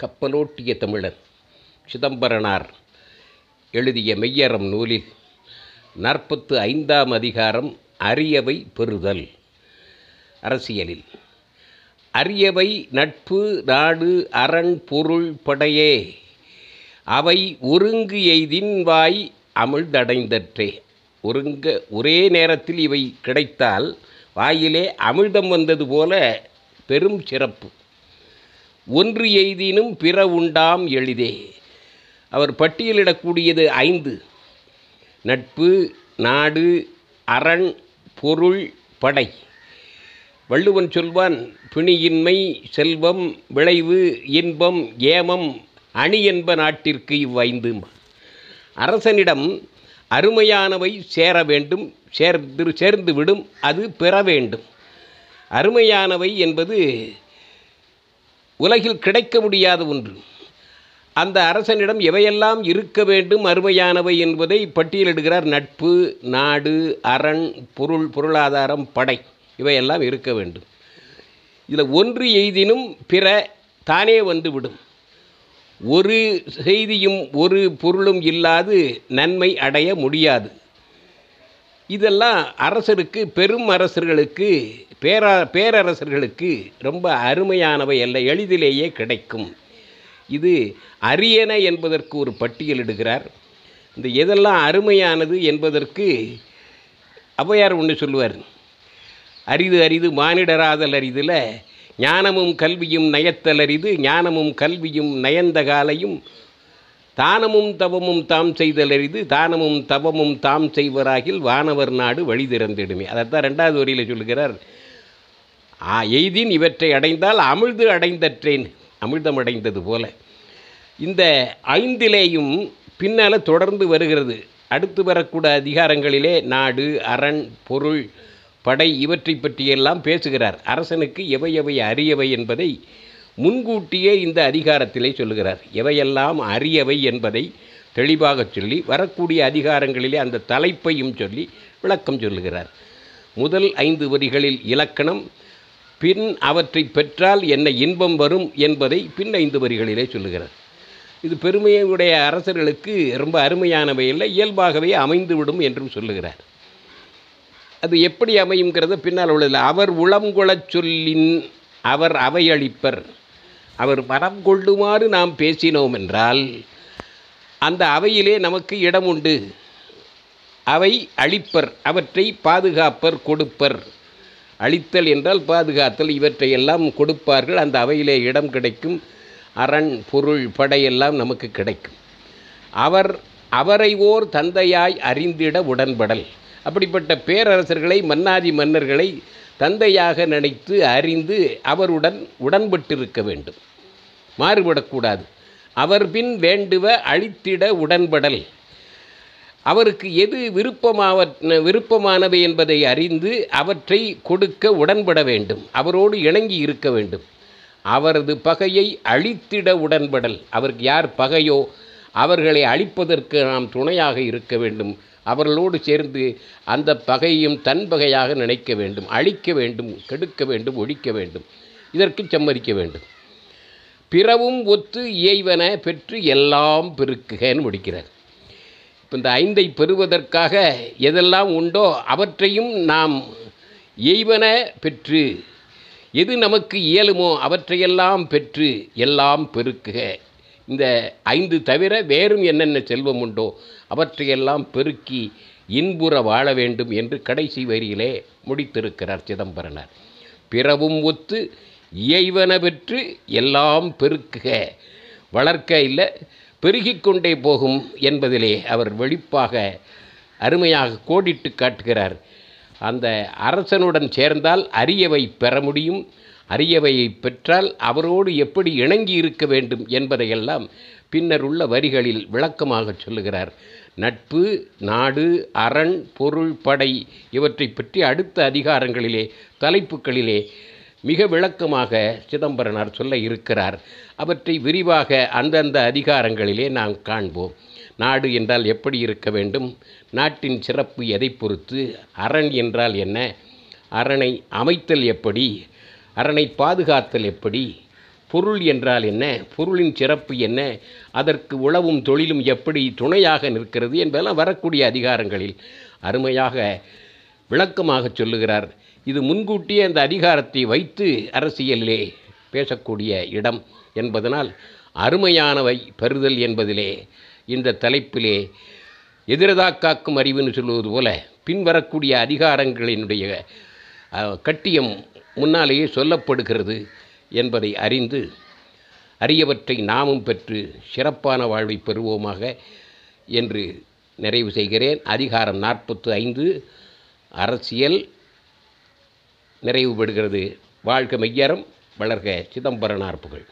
கப்பலோட்டிய தமிழன் சிதம்பரனார் எழுதிய மெய்யறம் நூலில் நாற்பத்து ஐந்தாம் அதிகாரம் அரியவை பெறுதல். அரசியலில் அரியவை நட்பு நாடு அரண் பொருள் படையே அவை ஒருங்கு எய்தின் வாய் அமிழ்தடைந்தற்றே ஒருங்க ஒரே நேரத்தில் இவை கிடைத்தால் வாயிலே அமிழ்தம் வந்தது போல பெரும் சிறப்பு. ஒன்று எய்தினும் பிற உண்டாம் எளிதே. அவர் பட்டியலிடக்கூடியது ஐந்து. நட்பு நாடு அரண் பொருள் படை. வள்ளுவன் சொல்வான் பிணியின்மை செல்வம் விளைவு இன்பம் ஏமம் அணி என்ப நாட்டிற்கு இவ்வைந்து அரசனிடம் அருமையானவை சேர வேண்டும் சேர்ந்து சேர்ந்து விடும் அது பெற வேண்டும். அருமையானவை என்பது உலகில் கிடைக்க முடியாத ஒன்று. அந்த அரசனிடம் எவையெல்லாம் இருக்க வேண்டும் அருமையானவை என்பதை பட்டியலிடுகிறார் நட்பு நாடு அரண் பொருள் பொருளாதாரம் படை இவையெல்லாம் இருக்க வேண்டும். இதில் ஒன்று எய்தினும் பிற தானே வந்துவிடும். ஒரு செய்தியும் ஒரு பொருளும் இல்லாது நன்மை அடைய முடியாது. இதெல்லாம் அரசருக்கு பெரும் அரசர்களுக்கு பேரா பேரரசர்களுக்கு ரொம்ப அருமையானவை அல்ல எளிதிலேயே கிடைக்கும். இது அரியன என்பதற்கு ஒரு பட்டியலிடுகிறார் இந்த எதெல்லாம் அருமையானது என்பதற்கு ஔவையார் ஒன்று சொல்லுவார். அரிது அரிது மானிடராதல் அரிதில் ஞானமும் கல்வியும் நயத்தல் அரிது ஞானமும் கல்வியும் நயந்த காலையும் தானமும் தவமும் தாம் செய்தல் தானமும் தவமும் தாம் செய்வராகில் வானவர் நாடு வழி திறந்திடுமே. அதைத்தான் ரெண்டாவது வரியில் சொல்லுகிறார். ஆ எய்தின் இவற்றை அடைந்தால் அமிழ்து அடைந்தற்றேன். அமிழ்தம் அடைந்தது போல. இந்த ஐந்திலேயும் பின்னால் தொடர்ந்து வருகிறது. அடுத்து வரக்கூட அதிகாரங்களிலே நாடு அரண் பொருள் படை இவற்றை பற்றியெல்லாம் பேசுகிறார். அரசனுக்கு எவை எவை அரியவை என்பதை முன்கூட்டியே இந்த அதிகாரத்திலே சொல்லுகிறார். எவையெல்லாம் அரியவை என்பதை தெளிவாக சொல்லி வரக்கூடிய அதிகாரங்களிலே அந்த தலைப்பையும் சொல்லி விளக்கம் சொல்லுகிறார். முதல் ஐந்து வரிகளில் இலக்கணம் பின் அவற்றை பெற்றால் என்ன இன்பம் வரும் என்பதை பின் ஐந்து வரிகளிலே சொல்லுகிறார். இது பெருமையுடைய அரசர்களுக்கு ரொம்ப அருமையானவை இல்லை இயல்பாகவே அமைந்துவிடும் என்றும் சொல்லுகிறார். அது எப்படி அமையுங்கிறத பின்னால் உள்ளது அவர் உளம்கொளச் சொல்லின் அவர் அவையளிப்பர். அவர் மனம் கொள்ளுமாறு நாம் பேசினோம் என்றால் அந்த அவையிலே நமக்கு இடம் உண்டு அவை அழிப்பர் அவற்றை பாதுகாப்பர் கொடுப்பர். அழித்தல் என்றால் பாதுகாத்தல் இவற்றையெல்லாம் கொடுப்பார்கள். அந்த அவையிலே இடம் கிடைக்கும். அரண் பொருள் படையெல்லாம் நமக்கு கிடைக்கும். அவர் அவரை ஓர் தந்தையாய் அறிந்திட உடன்படல். அப்படிப்பட்ட பேரரசர்களை மன்னாதி மன்னர்களை தந்தையாக நினைத்து அறிந்து அவருடன் உடன்பட்டிருக்க வேண்டும். மாறுபடக்கூடாது. அவர் பின் வேண்டுவ அழித்திட உடன்படல். அவருக்கு எது விருப்பமாவ விருப்பமானவை என்பதை அறிந்து அவற்றை கொடுக்க உடன்பட வேண்டும். அவரோடு இணங்கி இருக்க வேண்டும். அவரது பகையை அழித்திட உடன்படல். அவருக்கு யார் பகையோ அவர்களை அழிப்பதற்கு நாம் துணையாக இருக்க வேண்டும். அவர்களோடு சேர்ந்து அந்த பகையும் தன் பகையாக நினைக்க வேண்டும் அழிக்க வேண்டும் கெடுக்க வேண்டும் ஒழிக்க வேண்டும். இதற்கு சம்மதிக்க வேண்டும். பிறவும் ஒத்து இயைவன பெற்று எல்லாம் பெருக்குகன்னு முடிக்கிறார். இப்போ இந்த ஐந்தை பெறுவதற்காக எதெல்லாம் உண்டோ அவற்றையும் நாம் எய்வன பெற்று எது நமக்கு இயலுமோ அவற்றையெல்லாம் பெற்று எல்லாம் பெருக்குக இந்த ஐந்து தவிர வேறும் என்னென்ன செல்வம் உண்டோ அவற்றையெல்லாம் பெருக்கி இன்புற வாழ வேண்டும் என்று கடைசி வரியிலே முடித்திருக்கிறார் சிதம்பரனார். பிறவும் ஒத்து இயைவன பெற்று எல்லாம் பெருக்குக. வளர்க்க இல்லை பெருகிக்கொண்டே போகும் என்பதிலே அவர் வெளிப்பாக அருமையாக கோடிட்டு காட்டுகிறார். அந்த அரசனுடன் சேர்ந்தால் அரியவை பெற முடியும் அரியவையை பெற்றால் அவரோடு எப்படி இணங்கி இருக்க வேண்டும் என்பதையெல்லாம் பின்னர் உள்ள வரிகளில் விளக்கமாக சொல்லுகிறார். நட்பு நாடு அரண் பொருள் படை இவற்றை பற்றி அடுத்த அதிகாரங்களிலே தலைப்புகளிலே மிக விளக்கமாக சிதம்பரனார் சொல்ல இருக்கிறார். அவற்றை விரிவாக அந்தந்த அதிகாரங்களிலே நாம் காண்போம். நாடு என்றால் எப்படி இருக்க வேண்டும்? நாட்டின் சிறப்பு எதை பொறுத்து? அரண் என்றால் என்ன? அரணை அமைத்தல் எப்படி? அரணை பாதுகாத்தல் எப்படி? பொருள் என்றால் என்ன? பொருளின் சிறப்பு என்ன? அதற்கு உழவும் தொழிலும் எப்படி துணையாக நிற்கிறது என்பதெல்லாம் வரக்கூடிய அதிகாரங்களில் அருமையாக விளக்கமாக சொல்லுகிறார். இது முன்கூட்டியே அந்த அதிகாரத்தை வைத்து அரசியலிலே பேசக்கூடிய இடம் என்பதனால் அருமையானவை பெறுதல் என்பதிலே இந்த தலைப்பிலே எதிரதாக்காக்கும் அறிவுன்னு சொல்லுவது போல பின்வரக்கூடிய அதிகாரங்களினுடைய கட்டியம் முன்னாலேயே சொல்லப்படுகிறது என்பதை அறிந்து அரியவற்றை நாமும் பெற்று சிறப்பான வாழ்வை பெறுவோமாக என்று நிறைவு செய்கிறேன். அதிகாரம் நாற்பத்து ஐந்து அரசியல் நிறைவு பெறுகிறது வாழ்க மெய்யரம் வளர்க சிதம்பரனார் புகழ்.